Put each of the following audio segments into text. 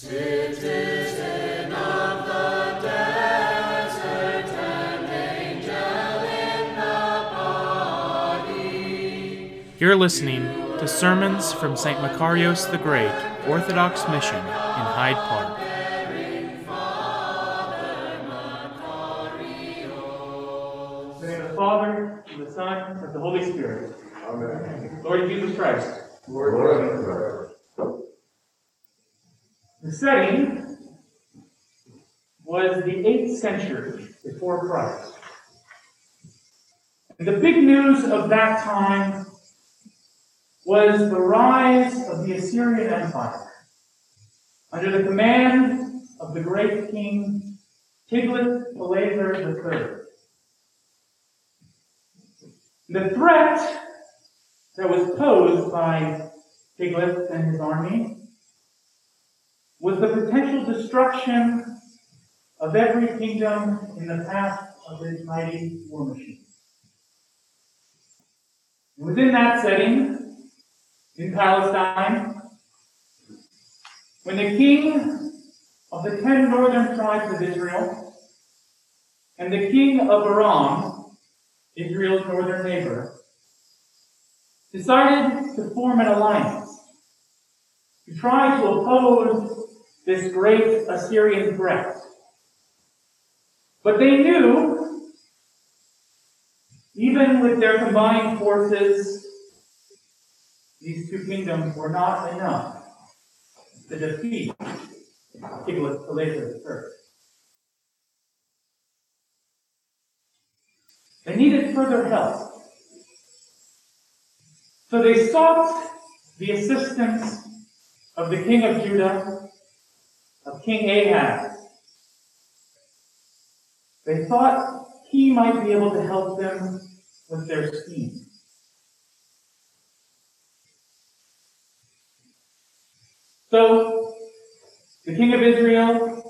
You're listening to sermons from St. Macarius the Great Orthodox Mission in Hyde Park. In the name of the Father, and the Son, and the Holy Spirit. Amen. Lord Jesus Christ. Lord, The setting was the 8th century before Christ. And the big news of that time was the rise of the Assyrian Empire under the command of the great king Tiglath-Pileser III. The threat that was posed by Tiglath and his army was the potential destruction of every kingdom in the path of his mighty war machine. Within that setting, in Palestine, when the king of the ten northern tribes of Israel and the king of Aram, Israel's northern neighbor, decided to form an alliance to try to oppose this great Assyrian threat. But they knew, even with their combined forces, these two kingdoms were not enough to defeat Tiglath-Pileser III. They needed further help. So they sought the assistance of the king of Judah, King Ahaz. They thought he might be able to help them with their scheme. So, the king of Israel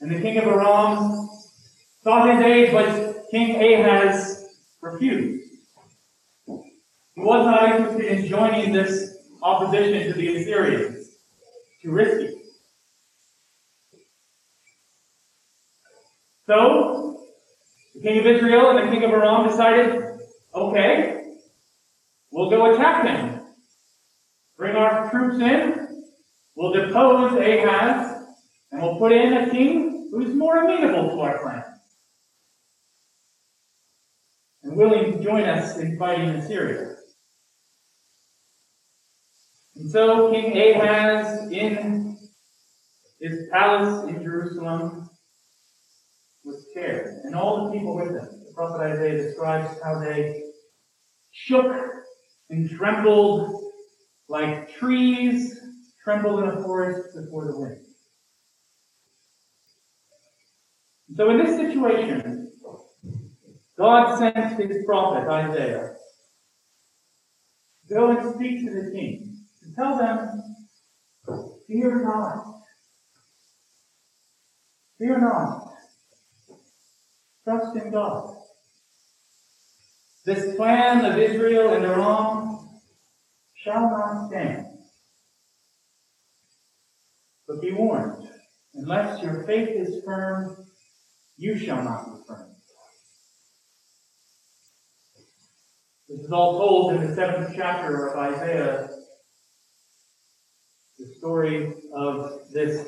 and the king of Aram sought his aid, but King Ahaz refused. He was not interested in joining this opposition to the Assyrians. Too risky. So, the king of Israel and the king of Aram decided, okay, we'll go attack them. Bring our troops in, we'll depose Ahaz, and we'll put in a king who's more amenable to our plan. And willing to join us in fighting Assyria. And so King Ahaz in his palace in Jerusalem scared, and all the people with them. The prophet Isaiah describes how they shook and trembled like trees tremble in a forest before the wind. So in this situation, God sent his prophet Isaiah go and speak to the king and tell them, fear not. Fear not. Trust in God. This plan of Israel and Aram shall not stand. But be warned, unless your faith is firm, you shall not be firm. This is all told in the seventh chapter of Isaiah, the story of this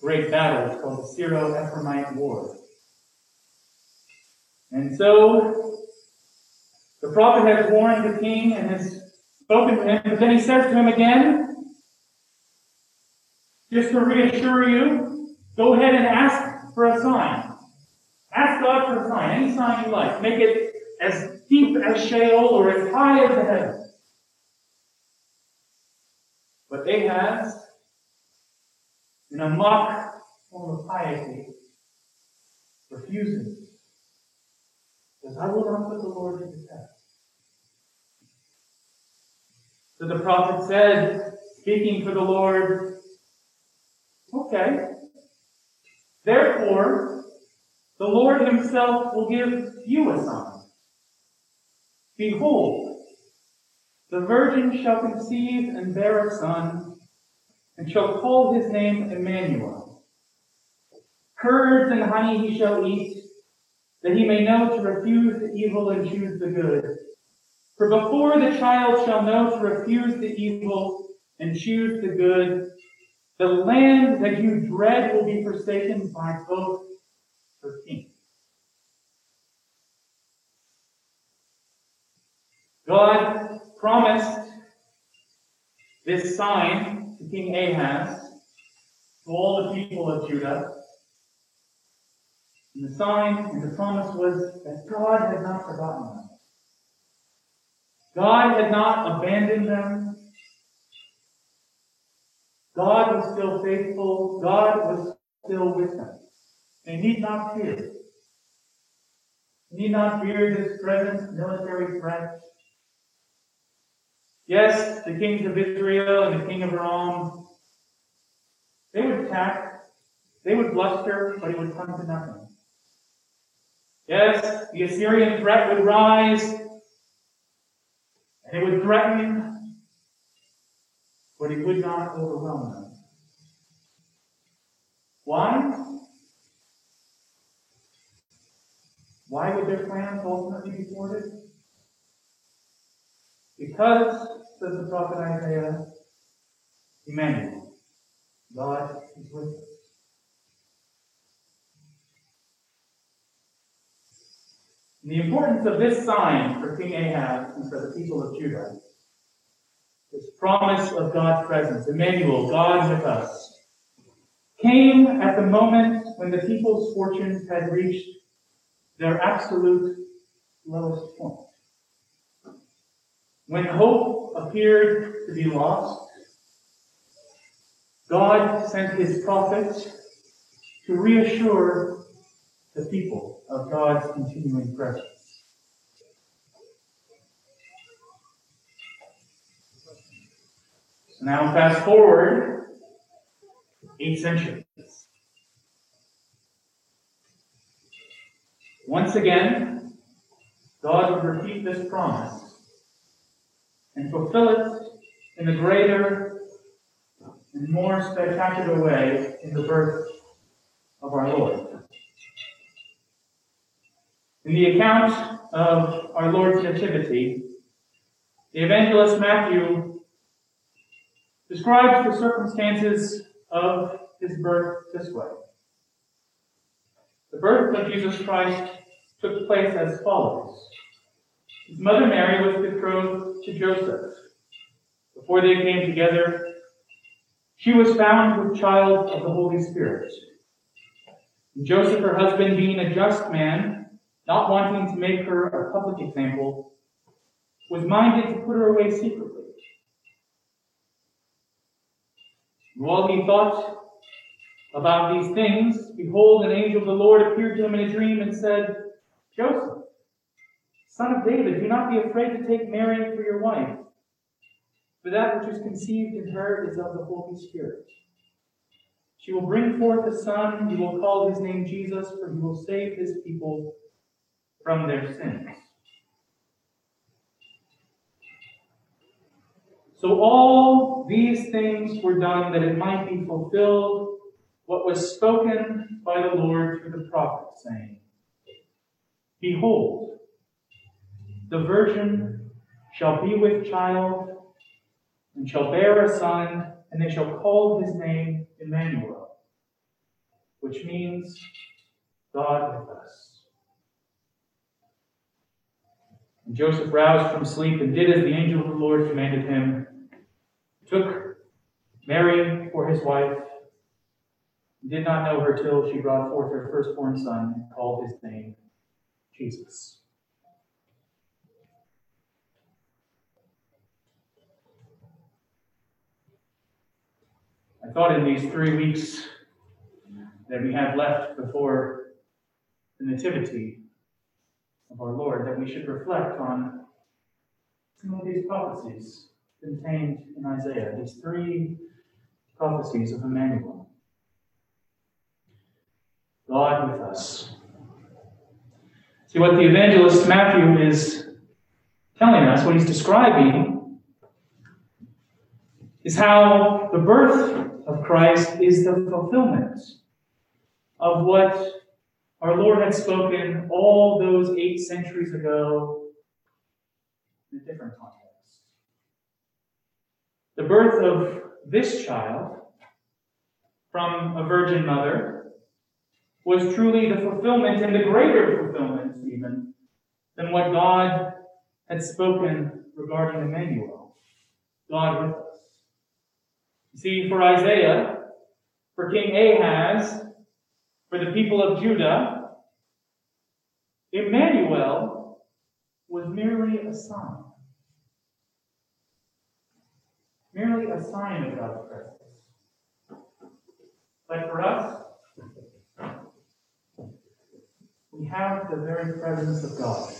great battle. Called the Syro-Ephraimite War. And so, the prophet has warned the king and has spoken to him, but then he says to him again, just to reassure you, go ahead and ask for a sign. Ask God for a sign, any sign you like. Make it as deep as Sheol or as high as the heavens. But Ahaz, in a mock form of piety, refuses. Says, I will not put the Lord to the test. So the prophet said, speaking for the Lord, Okay. Therefore, the Lord himself will give you a sign. Behold, the virgin shall conceive and bear a son, and shall call his name Emmanuel. Curds and honey he shall eat, that he may know to refuse the evil and choose the good. For before the child shall know to refuse the evil and choose the good, the land that you dread will be forsaken by both her king. God promised this sign to King Ahaz, to all the people of Judah. And the sign and the promise was that God had not forgotten them. God had not abandoned them. God was still faithful. God was still with them. They need not fear. They need not fear this present military threat. Yes, the kings of Israel and the king of Aram, they would attack, they would bluster, but it would come to nothing. Yes, the Assyrian threat would rise, and it would threaten, but it would not overwhelm them. Why? Why would their plans ultimately be thwarted? Because, says the prophet Isaiah, Emmanuel, God is with us. And the importance of this sign for King Ahaz and for the people of Judah, this promise of God's presence, Emmanuel, God with us, came at the moment when the people's fortunes had reached their absolute lowest point. When hope appeared to be lost, God sent his prophet to reassure the people of God's continuing presence. Now, fast forward eight centuries. Once again, God would repeat this promise and fulfill it in a greater and more spectacular way in the birth of our Lord. In the account of our Lord's Nativity, the evangelist Matthew describes the circumstances of his birth this way. The birth of Jesus Christ took place as follows. His mother Mary was betrothed to Joseph. Before they came together, she was found with child of the Holy Spirit. And Joseph, her husband, being a just man, not wanting to make her a public example, was minded to put her away secretly. while he thought about these things, behold, an angel of the Lord appeared to him in a dream and said, Joseph, son of David, do not be afraid to take Mary for your wife, for that which is conceived in her is of the Holy Spirit. She will bring forth a son, you will call his name Jesus, for he will save his people from their sins. So all these things were done that it might be fulfilled what was spoken by the Lord through the prophet, saying, Behold, the virgin shall be with child, and shall bear a son, and they shall call his name Emmanuel, which means God with us. And Joseph roused from sleep and did as the angel of the Lord commanded him took Mary for his wife, did not know her till she brought forth her firstborn son and called his name Jesus. I thought in these three weeks that we have left before the Nativity of our Lord that we should reflect on some of these prophecies contained in Isaiah, these three prophecies of Emmanuel. God with us. See what the evangelist Matthew is telling us, what he's describing, is how the birth of Christ is the fulfillment of what our Lord had spoken all those eight centuries ago in a different context. The birth of this child from a virgin mother was truly the fulfillment and the greater fulfillment, even, than what God had spoken regarding Emmanuel, God with us. You see, for Isaiah, for King Ahaz, for the people of Judah, Emmanuel was merely a sign. Merely a sign of God's presence. But for us, we have the very presence of God.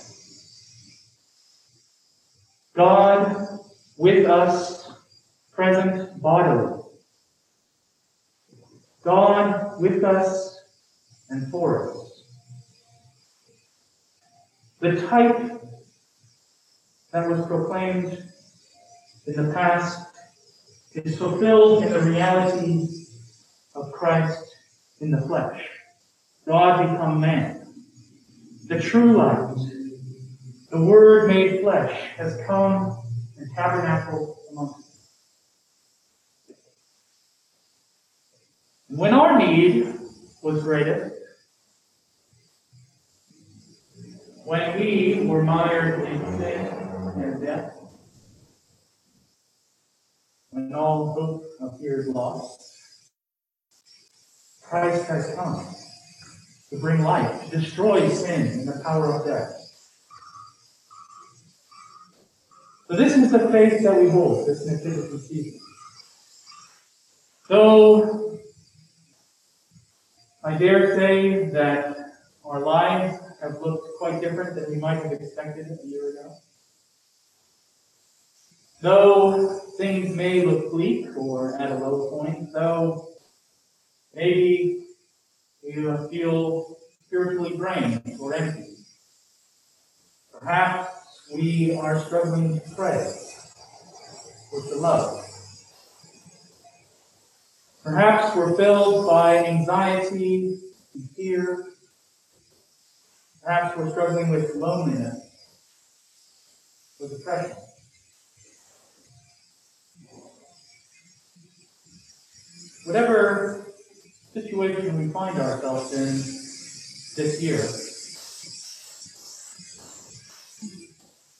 God with us, present bodily. God with us and for us. The type that was proclaimed in the past is fulfilled in the reality of Christ in the flesh. God become man. The true light, the Word made flesh, has come and tabernacled among us. When our need was greatest, were mired in sin and death, when all hope appears lost, Christ has come to bring life, to destroy sin and the power of death. So this is the faith that we hold this nativity season. Though I dare say that our lives have looked quite different than we might have expected a year ago. Though things may look bleak or at a low point, though maybe you feel spiritually drained or empty, perhaps we are struggling to pray or to love. Perhaps we're filled by anxiety and fear. Perhaps we're struggling with loneliness or depression. Whatever situation we find ourselves in this year,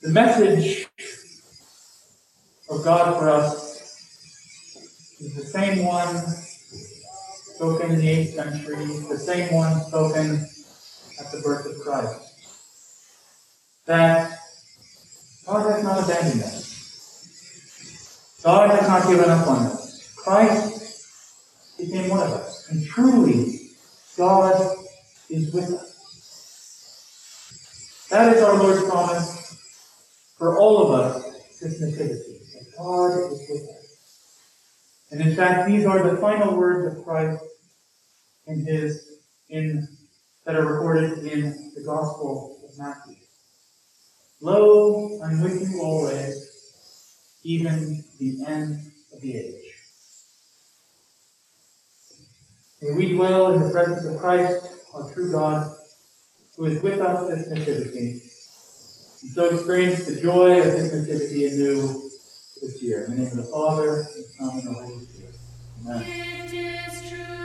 the message of God for us is the same one spoken in the 8th century, the same one spoken at the birth of Christ. That God has not abandoned us. God has not given up on us. Christ became one of us. And truly, God is with us. That is our Lord's promise for all of us this nativity, that God is with us. And in fact, these are the final words of Christ in his in that are recorded in the Gospel of Matthew. Lo, I'm with you always, even the end of the age. May we dwell in the presence of Christ, our true God, who is with us this nativity, and so experience the joy of this nativity anew this year. In the name of the Father, and the Son, and the Holy Spirit. Amen.